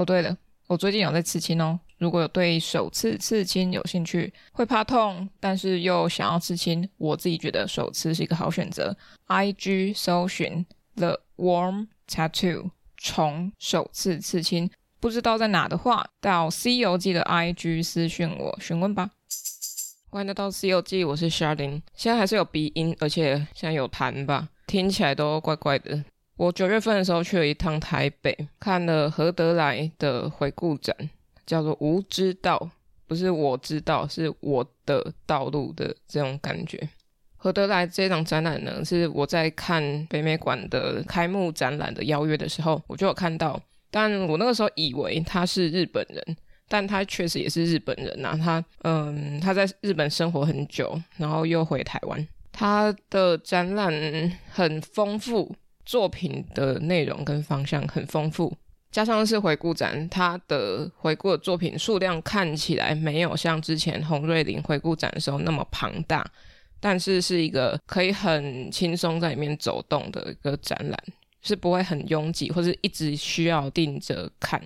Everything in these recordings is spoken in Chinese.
哦，对了，我最近有在刺青哦。如果有对手刺刺青有兴趣，会怕痛，但是又想要刺青，我自己觉得手刺是一个好选择。IG 搜寻 The Warm Tattoo 虫手刺刺青，不知道在哪的话，到《C 游记》的 IG 私讯我询问吧。欢迎来到《C 游记》，我是 Chardin，现在还是有鼻音，而且现在有痰吧，听起来都怪怪的。我九月份的时候去了一趟台北，看了合德来的回顾展。叫做无之道，不是我知道，是我的道路的这种感觉。合得来这场展览呢，是我在看北美馆的开幕展览的邀约的时候，我就有看到。但我那个时候以为他是日本人，但他确实也是日本人呐。他嗯，他在日本生活很久，然后又回台湾。他的展览很丰富，作品的内容跟方向很丰富。加上是回顾展，他的回顾的作品数量看起来没有像之前洪瑞麟回顾展的时候那么庞大，但是是一个可以很轻松在里面走动的一个展览，是不会很拥挤或是一直需要盯着看。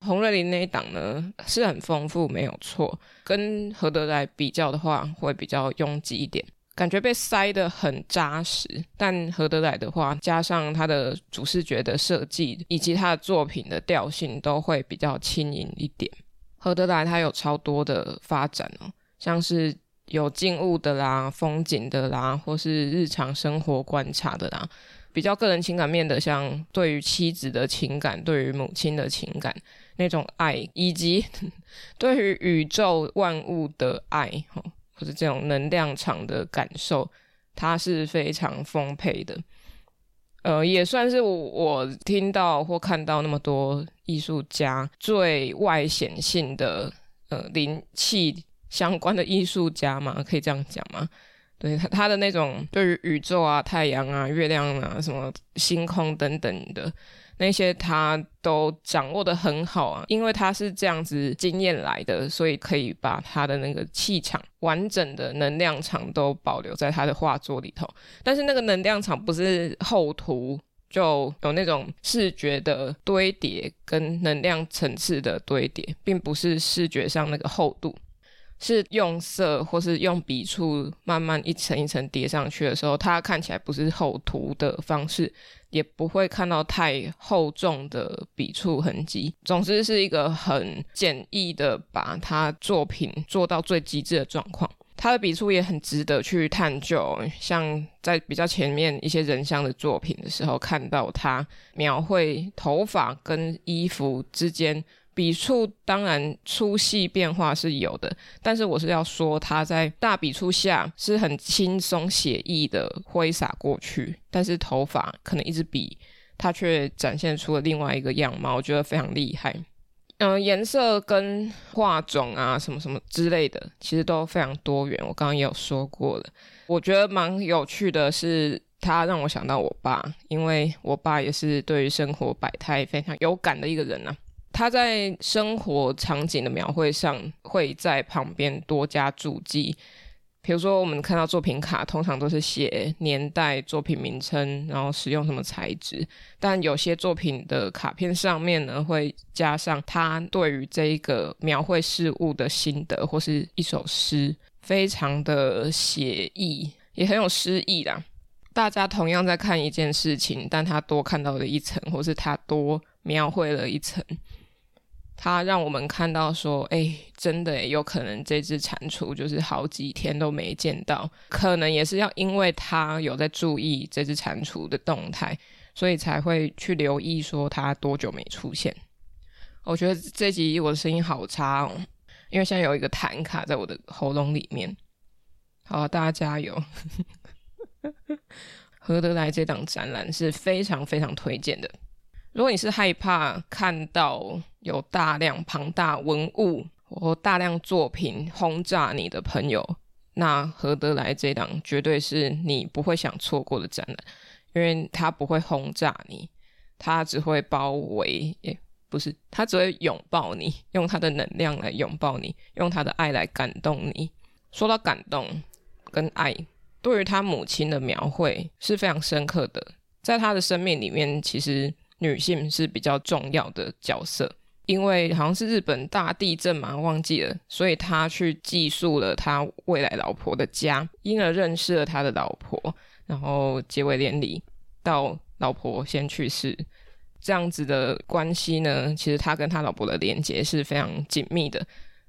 洪瑞麟那一档呢是很丰富，没有错，跟何德来比较的话会比较拥挤一点。感觉被塞得很扎实，但合得来的话，加上它的主视觉的设计以及它的作品的调性，都会比较轻盈一点。合得来它有超多的发展哦，像是有静物的啦、风景的啦，或是日常生活观察的啦，比较个人情感面的，像对于妻子的情感、对于母亲的情感那种爱，以及 对于宇宙万物的爱，或者这种能量场的感受，它是非常丰沛的。呃，也算是我，听到或看到那么多艺术家最外显性的呃灵气相关的艺术家嘛，可以这样讲吗？对，他他的那种对于宇宙啊、太阳啊、月亮啊、什么星空等等的。那些他都掌握的很好啊，因为他是这样子经验来的，所以可以把他的那个气场、完整的能量场都保留在他的画作里头。但是那个能量场不是厚涂，就有那种视觉的堆叠跟能量层次的堆叠，并不是视觉上那个厚度。是用色或是用笔触慢慢一层一层叠上去的时候，它看起来不是厚涂的方式，也不会看到太厚重的笔触痕迹。总之是一个很简易的把它作品做到最极致的状况。他的笔触也很值得去探究，像在比较前面一些人像的作品的时候，看到他描绘头发跟衣服之间。笔触当然粗细变化是有的，但是我是要说，它在大笔触下是很轻松写意的挥洒过去，但是头发可能一支笔，它却展现出了另外一个样貌，我觉得非常厉害。嗯、颜色跟画种啊，什么什么之类的，其实都非常多元。我刚刚也有说过了，我觉得蛮有趣的是，它让我想到我爸，因为我爸也是对于生活百态非常有感的一个人啊。他在生活场景的描绘上，会在旁边多加注记。比如说，我们看到作品卡，通常都是写年代、作品名称，然后使用什么材质。但有些作品的卡片上面呢，会加上他对于这一个描绘事物的心得，或是一首诗，非常的写意，也很有诗意啦。大家同样在看一件事情，但他多看到了一层，或是他多描绘了一层。他让我们看到说，哎，真的有可能这只蟾蜍就是好几天都没见到，可能也是要因为他有在注意这只蟾蜍的动态，所以才会去留意说它多久没出现。我觉得这集我的声音好差哦，因为现在有一个痰卡在我的喉咙里面。好，大家加油！合德来这档展览是非常非常推荐的。如果你是害怕看到有大量庞大文物或大量作品轰炸你的朋友，那合得来这档绝对是你不会想错过的展览，因为它不会轰炸你，它只会包围，也不是，它只会拥抱你，用它的能量来拥抱你，用它的爱来感动你。说到感动跟爱，对于他母亲的描绘是非常深刻的，在他的生命里面，其实。女性是比较重要的角色，因为好像是日本大地震嘛，忘记了，所以他去寄宿了他未来老婆的家，因而认识了他的老婆，然后结为连理，到老婆先去世，这样子的关系呢，其实他跟他老婆的连结是非常紧密的。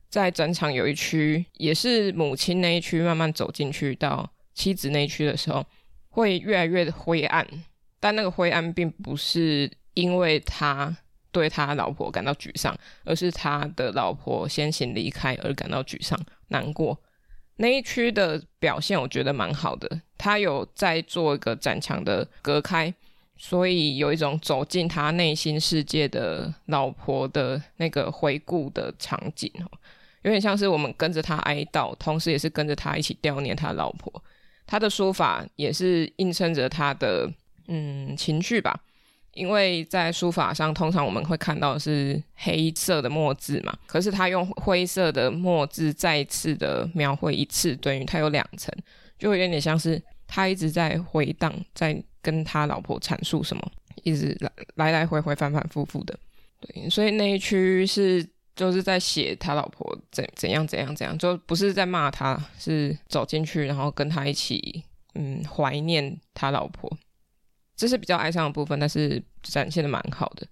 在展场有一区，也是母亲那一区，慢慢走进去到妻子那一区的时候，会越来越灰暗，但那个灰暗并不是因为他。对他老婆感到沮丧，而是他的老婆先行离开而感到沮丧、难过。那一区的表现我觉得蛮好的，他有在做一个展墙的隔开，所以有一种走进他内心世界的老婆的那个回顾的场景，有点像是我们跟着他哀悼，同时也是跟着他一起悼念他老婆。他的书法也是映衬着他的嗯情绪吧。因为在书法上，通常我们会看到是黑色的墨字嘛，可是他用灰色的墨字再次的描绘一次，等于他有两层，就会有点像是他一直在回荡，在跟他老婆阐述什么，一直来来来回回反反复复的。对，所以那一区是就是在写他老婆怎怎样怎样怎样，就不是在骂他，是走进去然后跟他一起嗯怀念他老婆。这是比较哀伤的部分，但是展现的蛮好的。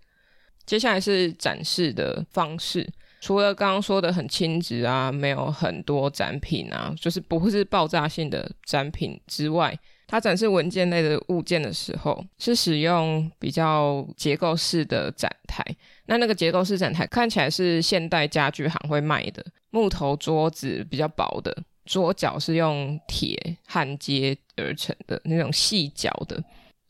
接下来是展示的方式，除了刚刚说的很轻质啊，没有很多展品啊，就是不会是爆炸性的展品之外，它展示文件类的物件的时候，是使用比较结构式的展台。那那个结构式展台看起来是现代家具行会卖的木头桌子，比较薄的桌脚是用铁焊接而成的那种细脚的。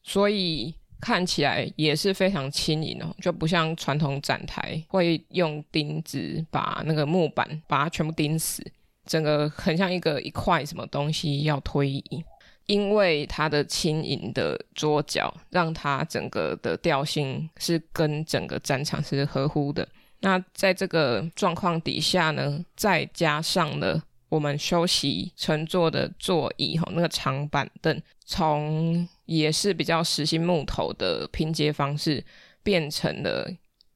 所以看起来也是非常轻盈哦，就不像传统展台会用钉子把那个木板把它全部钉死，整个很像一个一块什么东西要推移。因为它的轻盈的桌脚，让它整个的调性是跟整个展场是合乎的。那在这个状况底下呢，再加上了我们休息乘坐的座椅哈，那个长板凳从。也是比较实心木头的拼接方式，变成了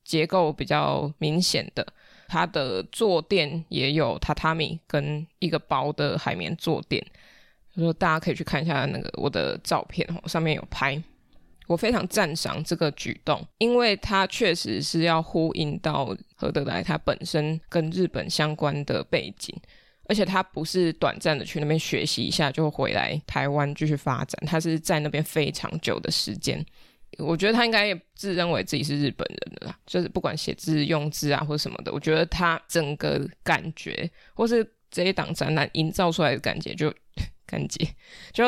结构比较明显的。它的坐垫也有榻榻米跟一个薄的海绵坐垫，所以说大家可以去看一下那个我的照片哦，上面有拍。我非常赞赏这个举动，因为它确实是要呼应到何德来它本身跟日本相关的背景。而且他不是短暂的去那边学习一下就回来台湾继续发展，他是在那边非常久的时间。我觉得他应该也自认为自己是日本人的啦，就是不管写字用字啊或什么的，我觉得他整个感觉或是这一档展览营造出来的感觉就 感觉就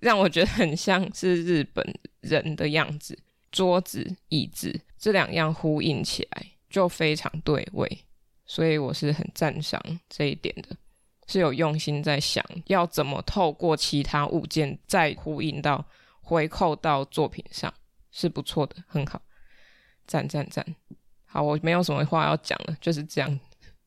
让我觉得很像是日本人的样子，桌子椅子这两样呼应起来就非常对味，所以我是很赞赏这一点的。是有用心在想要怎么透过其他物件再呼应到回扣到作品上，是不错的，很好，赞赞赞！好，我没有什么话要讲了，就是这样。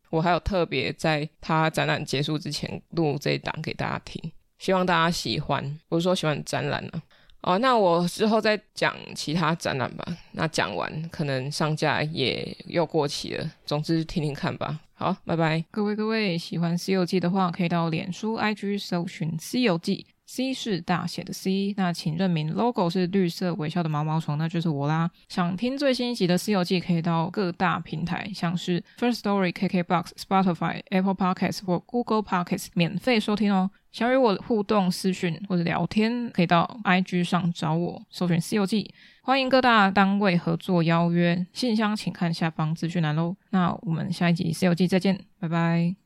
我还有特别在他展览结束之前录这一档给大家听，希望大家喜欢。不是说喜欢展览呢、啊。哦，那我之后再讲其他展览吧。那讲完可能上架也又过期了，总之听听看吧。好，拜拜。各位各位，喜欢《西游记》的话，可以到脸书、IG 搜寻《西游记》，C 是大写的 C。那请认明 logo 是绿色微笑的毛毛虫，那就是我啦。想听最新一集的《西游记》，可以到各大平台，像是 First Story、KKBox、Spotify、Apple Podcasts 或 Google Podcasts 免费收听哦。想与我互动、私讯或者聊天，可以到 IG 上找我，搜寻《西游记》。欢迎各大单位合作邀约，信箱请看下方资讯栏喽。那我们下一集《西游记》再见，拜拜。